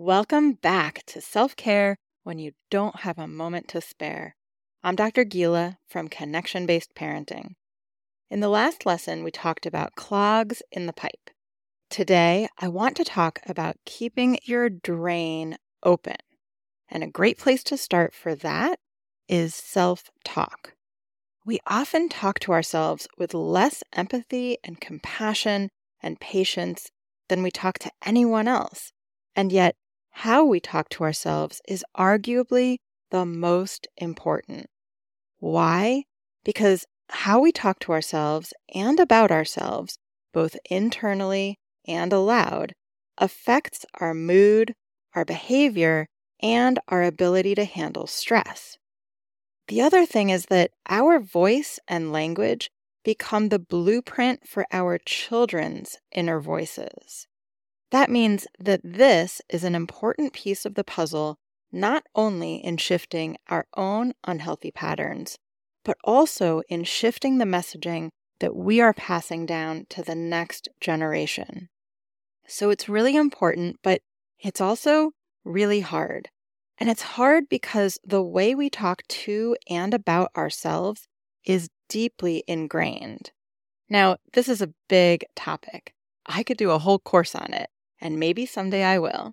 Welcome back to Self Care When You Don't Have a Moment to Spare. I'm Dr. Gila from Connection Based Parenting. In the last lesson, we talked about clogs in the pipe. Today, I want to talk about keeping your drain open. And a great place to start for that is self talk. We often talk to ourselves with less empathy and compassion and patience than we talk to anyone else. And yet, how we talk to ourselves is arguably the most important. Why? Because how we talk to ourselves and about ourselves, both internally and aloud, affects our mood, our behavior, and our ability to handle stress. The other thing is that our voice and language become the blueprint for our children's inner voices. That means that this is an important piece of the puzzle, not only in shifting our own unhealthy patterns, but also in shifting the messaging that we are passing down to the next generation. So it's really important, but it's also really hard. And it's hard because the way we talk to and about ourselves is deeply ingrained. Now, this is a big topic. I could do a whole course on it and maybe someday I will.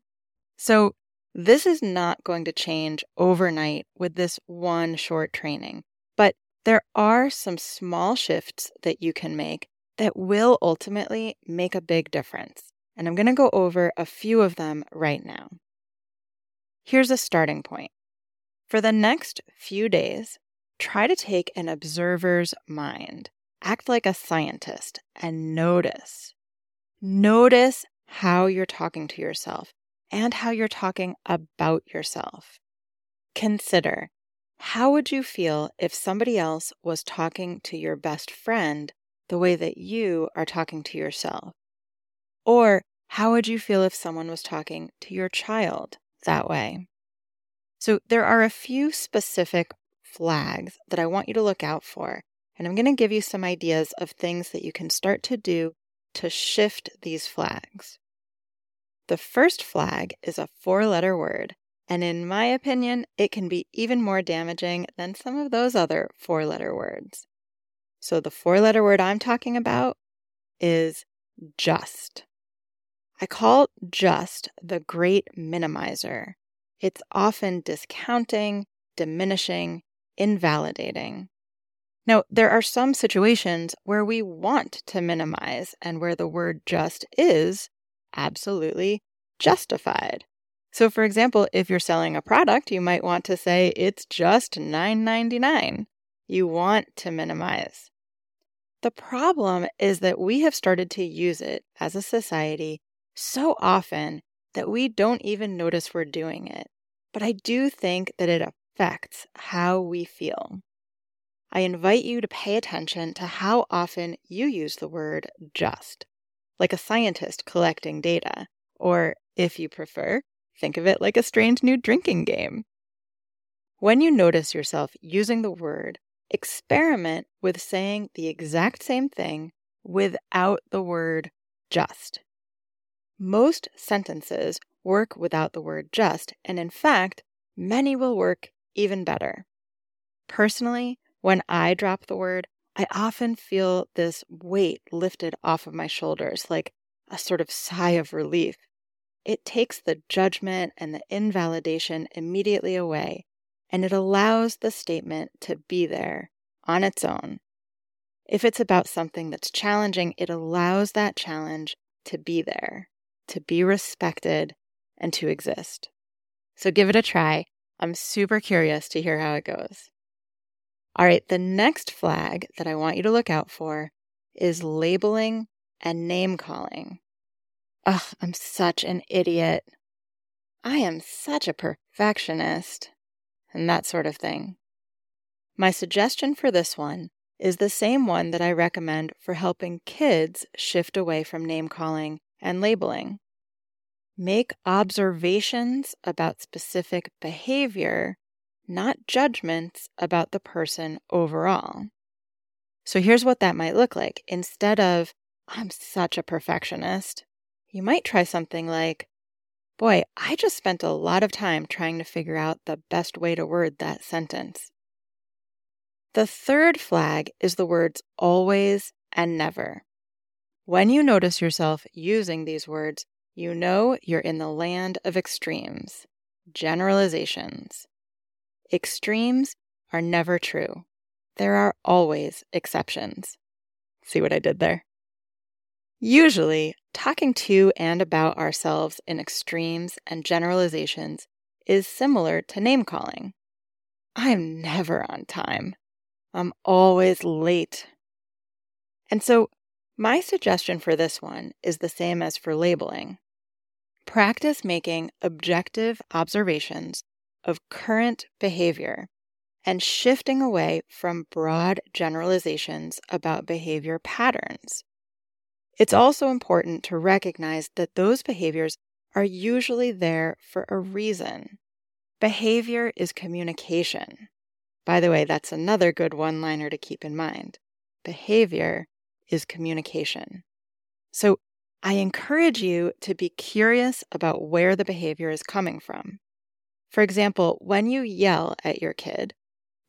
So, this is not going to change overnight with this one short training, but there are some small shifts that you can make that will ultimately make a big difference. And I'm going to go over a few of them right now. Here's a starting point. For the next few days, try to take an observer's mind, act like a scientist, and notice. Notice how you're talking to yourself and how you're talking about yourself. Consider how would you feel if somebody else was talking to your best friend the way that you are talking to yourself? Or how would you feel if someone was talking to your child that way? So, there are a few specific flags that I want you to look out for, and I'm going to give you some ideas of things that you can start to do to shift these flags. The first flag is a four letter word, and in my opinion, it can be even more damaging than some of those other four letter words. So the four letter word I'm talking about is just. I call just the great minimizer. It's often discounting, diminishing, invalidating. Now, there are some situations where we want to minimize and where the word just is absolutely justified. So, for example, if you're selling a product, you might want to say it's just $9.99. You want to minimize. The problem is that we have started to use it as a society so often that we don't even notice we're doing it. But I do think that it affects how we feel. I invite you to pay attention to how often you use the word just like a scientist collecting data, or, if you prefer, think of it like a strange new drinking game. When you notice yourself using the word, experiment with saying the exact same thing without the word just. Most sentences work without the word just, and in fact, many will work even better. Personally, when I drop the word, I often feel this weight lifted off of my shoulders, like a sort of sigh of relief. It takes the judgment and the invalidation immediately away, and it allows the statement to be there on its own. If it's about something that's challenging, it allows that challenge to be there, to be respected, and to exist. So give it a try. I'm super curious to hear how it goes. All right, the next flag that I want you to look out for is labeling and name calling. Ugh, I'm such an idiot. I am such a perfectionist, and that sort of thing. My suggestion for this one is the same one that I recommend for helping kids shift away from name calling and labeling. Make observations about specific behavior not judgments about the person overall. So here's what that might look like. Instead of, I'm such a perfectionist, you might try something like, Boy, I just spent a lot of time trying to figure out the best way to word that sentence. The third flag is the words always and never. When you notice yourself using these words, you know you're in the land of extremes, generalizations. Extremes are never true. There are always exceptions. See what I did there? Usually, talking to and about ourselves in extremes and generalizations is similar to name calling. I'm never on time. I'm always late. And so, my suggestion for this one is the same as for labeling. Practice making objective observations of current behavior and shifting away from broad generalizations about behavior patterns. It's also important to recognize that those behaviors are usually there for a reason. Behavior is communication. By the way, that's another good one liner to keep in mind. Behavior is communication. So I encourage you to be curious about where the behavior is coming from. For example, when you yell at your kid,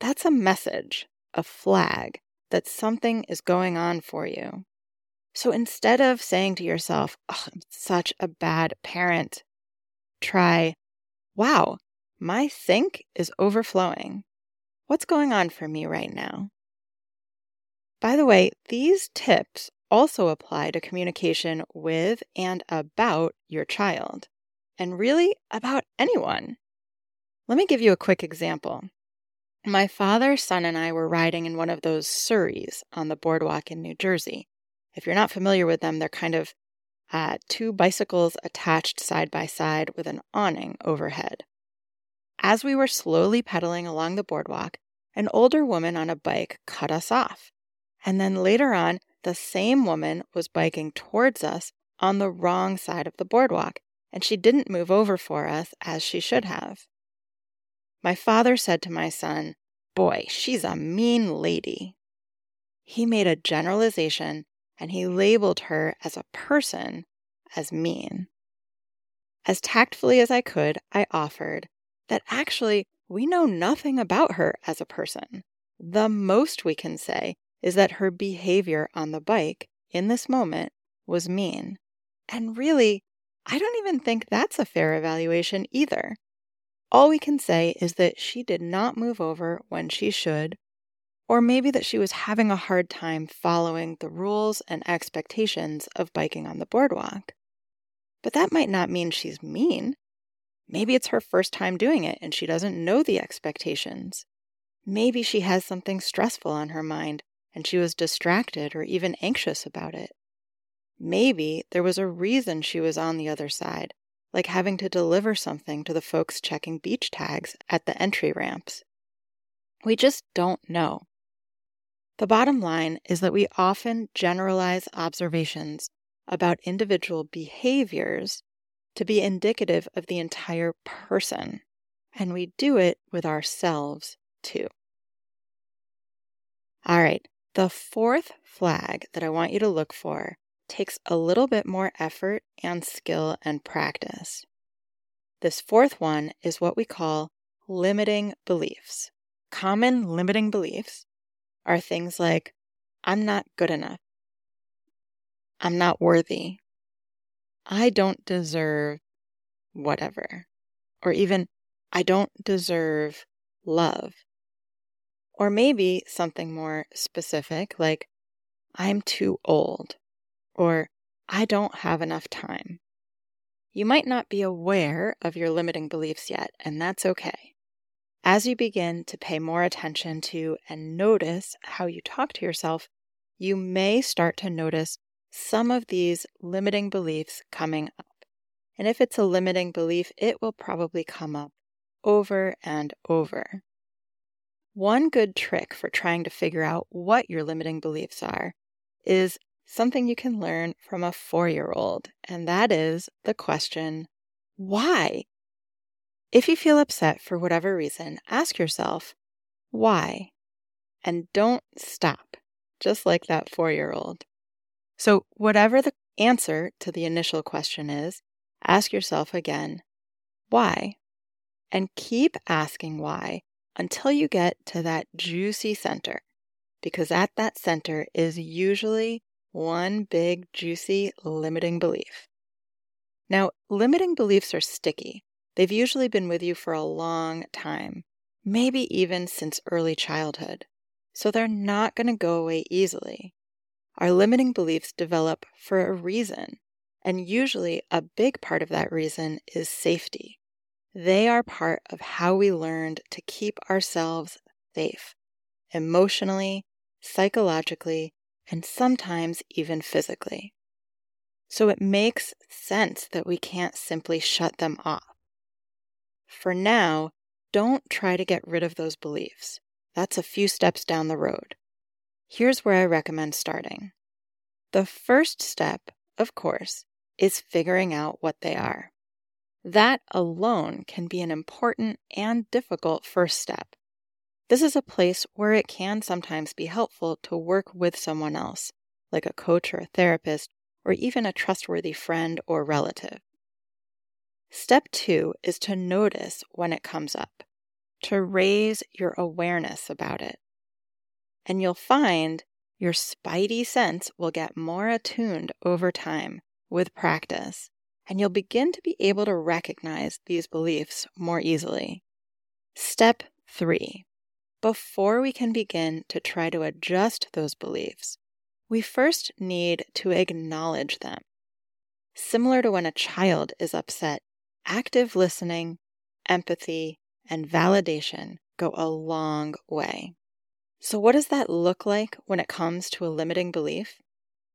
that's a message, a flag that something is going on for you. So instead of saying to yourself, oh, I'm such a bad parent, try, wow, my sink is overflowing. What's going on for me right now? By the way, these tips also apply to communication with and about your child, and really about anyone. Let me give you a quick example. My father, son, and I were riding in one of those surreys on the boardwalk in New Jersey. If you're not familiar with them, they're kind of uh, two bicycles attached side by side with an awning overhead. As we were slowly pedaling along the boardwalk, an older woman on a bike cut us off. And then later on, the same woman was biking towards us on the wrong side of the boardwalk, and she didn't move over for us as she should have. My father said to my son, Boy, she's a mean lady. He made a generalization and he labeled her as a person as mean. As tactfully as I could, I offered, that actually we know nothing about her as a person. The most we can say is that her behavior on the bike in this moment was mean. And really, I don't even think that's a fair evaluation either. All we can say is that she did not move over when she should, or maybe that she was having a hard time following the rules and expectations of biking on the boardwalk. But that might not mean she's mean. Maybe it's her first time doing it and she doesn't know the expectations. Maybe she has something stressful on her mind and she was distracted or even anxious about it. Maybe there was a reason she was on the other side, like having to deliver something to the folks checking beach tags at the entry ramps. We just don't know. The bottom line is that we often generalize observations about individual behaviors to be indicative of the entire person. And we do it with ourselves too. All right, the fourth flag that I want you to look for takes a little bit more effort and skill and practice. This fourth one is what we call limiting beliefs. Common limiting beliefs are things like I'm not good enough, I'm not worthy, I don't deserve whatever. Or even, I don't deserve love. Or maybe something more specific like, I'm too old. Or, I don't have enough time. You might not be aware of your limiting beliefs yet, and that's okay. As you begin to pay more attention to and notice how you talk to yourself, you may start to notice some of these limiting beliefs coming up. And if it's a limiting belief, it will probably come up over and over. One good trick for trying to figure out what your limiting beliefs are is something you can learn from a four year old, and that is the question, why? If you feel upset for whatever reason, ask yourself, why? And don't stop, just like that four year old. So, whatever the answer to the initial question is, ask yourself again, why? And keep asking why until you get to that juicy center, because at that center is usually one big, juicy limiting belief. Now, limiting beliefs are sticky. They've usually been with you for a long time, maybe even since early childhood. So they're not going to go away easily. Our limiting beliefs develop for a reason, and usually a big part of that reason is safety. They are part of how we learned to keep ourselves safe, emotionally, psychologically, and sometimes even physically. So it makes sense that we can't simply shut them off. For now, don't try to get rid of those beliefs. That's a few steps down the road. Here's where I recommend starting. The first step, of course, is figuring out what they are. That alone can be an important and difficult first step. This is a place where it can sometimes be helpful to work with someone else, like a coach or a therapist, or even a trustworthy friend or relative. Step two is to notice when it comes up, to raise your awareness about it. And you'll find your spidey sense will get more attuned over time with practice, and you'll begin to be able to recognize these beliefs more easily. Step three before we can begin to try to adjust those beliefs, we first need to acknowledge them. Similar to when a child is upset, active listening, empathy, and validation go a long way. So, what does that look like when it comes to a limiting belief?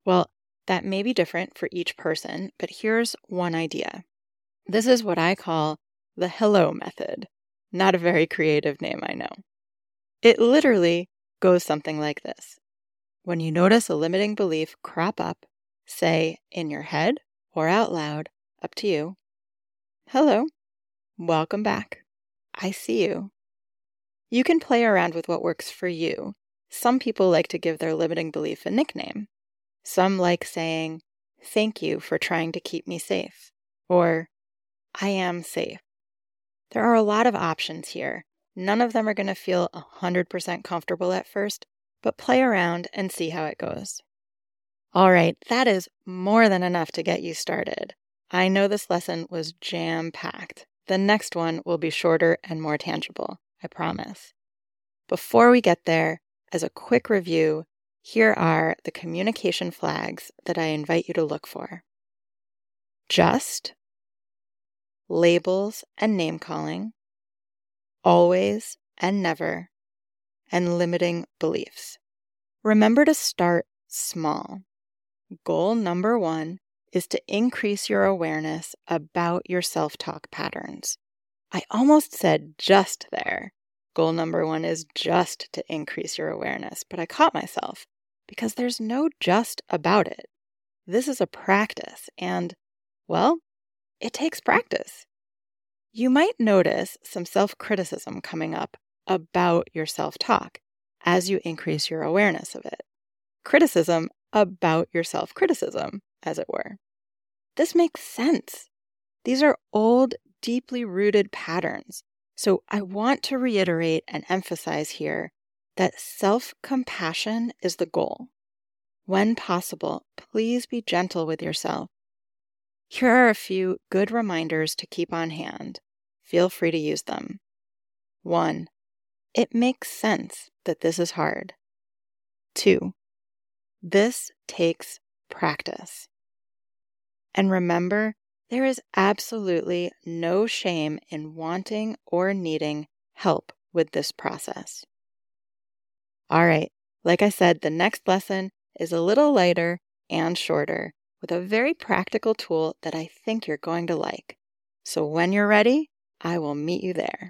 Well, that may be different for each person, but here's one idea. This is what I call the hello method. Not a very creative name, I know. It literally goes something like this When you notice a limiting belief crop up, say in your head or out loud, up to you, Hello, welcome back. I see you. You can play around with what works for you. Some people like to give their limiting belief a nickname. Some like saying, Thank you for trying to keep me safe, or I am safe. There are a lot of options here, None of them are going to feel 100% comfortable at first, but play around and see how it goes. All right, that is more than enough to get you started. I know this lesson was jam packed. The next one will be shorter and more tangible, I promise. Before we get there, as a quick review, here are the communication flags that I invite you to look for just, labels and name calling, always and never, and limiting beliefs. Remember to start small. Goal number one is to increase your awareness about your self talk patterns. I almost said just there. Goal number one is just to increase your awareness, but I caught myself because there's no just about it. This is a practice, and, well, it takes practice. You might notice some self criticism coming up about your self talk as you increase your awareness of it. Criticism about your self criticism, as it were. This makes sense. These are old, deeply rooted patterns. So I want to reiterate and emphasize here that self compassion is the goal. When possible, please be gentle with yourself here are a few good reminders to keep on hand. Feel free to use them. 1. It makes sense that this is hard. 2. This takes practice. And remember, there is absolutely no shame in wanting or needing help with this process. All right, like I said, the next lesson is a little lighter and shorter, with a very practical tool that I think you're going to like. So when you're ready, I will meet you there.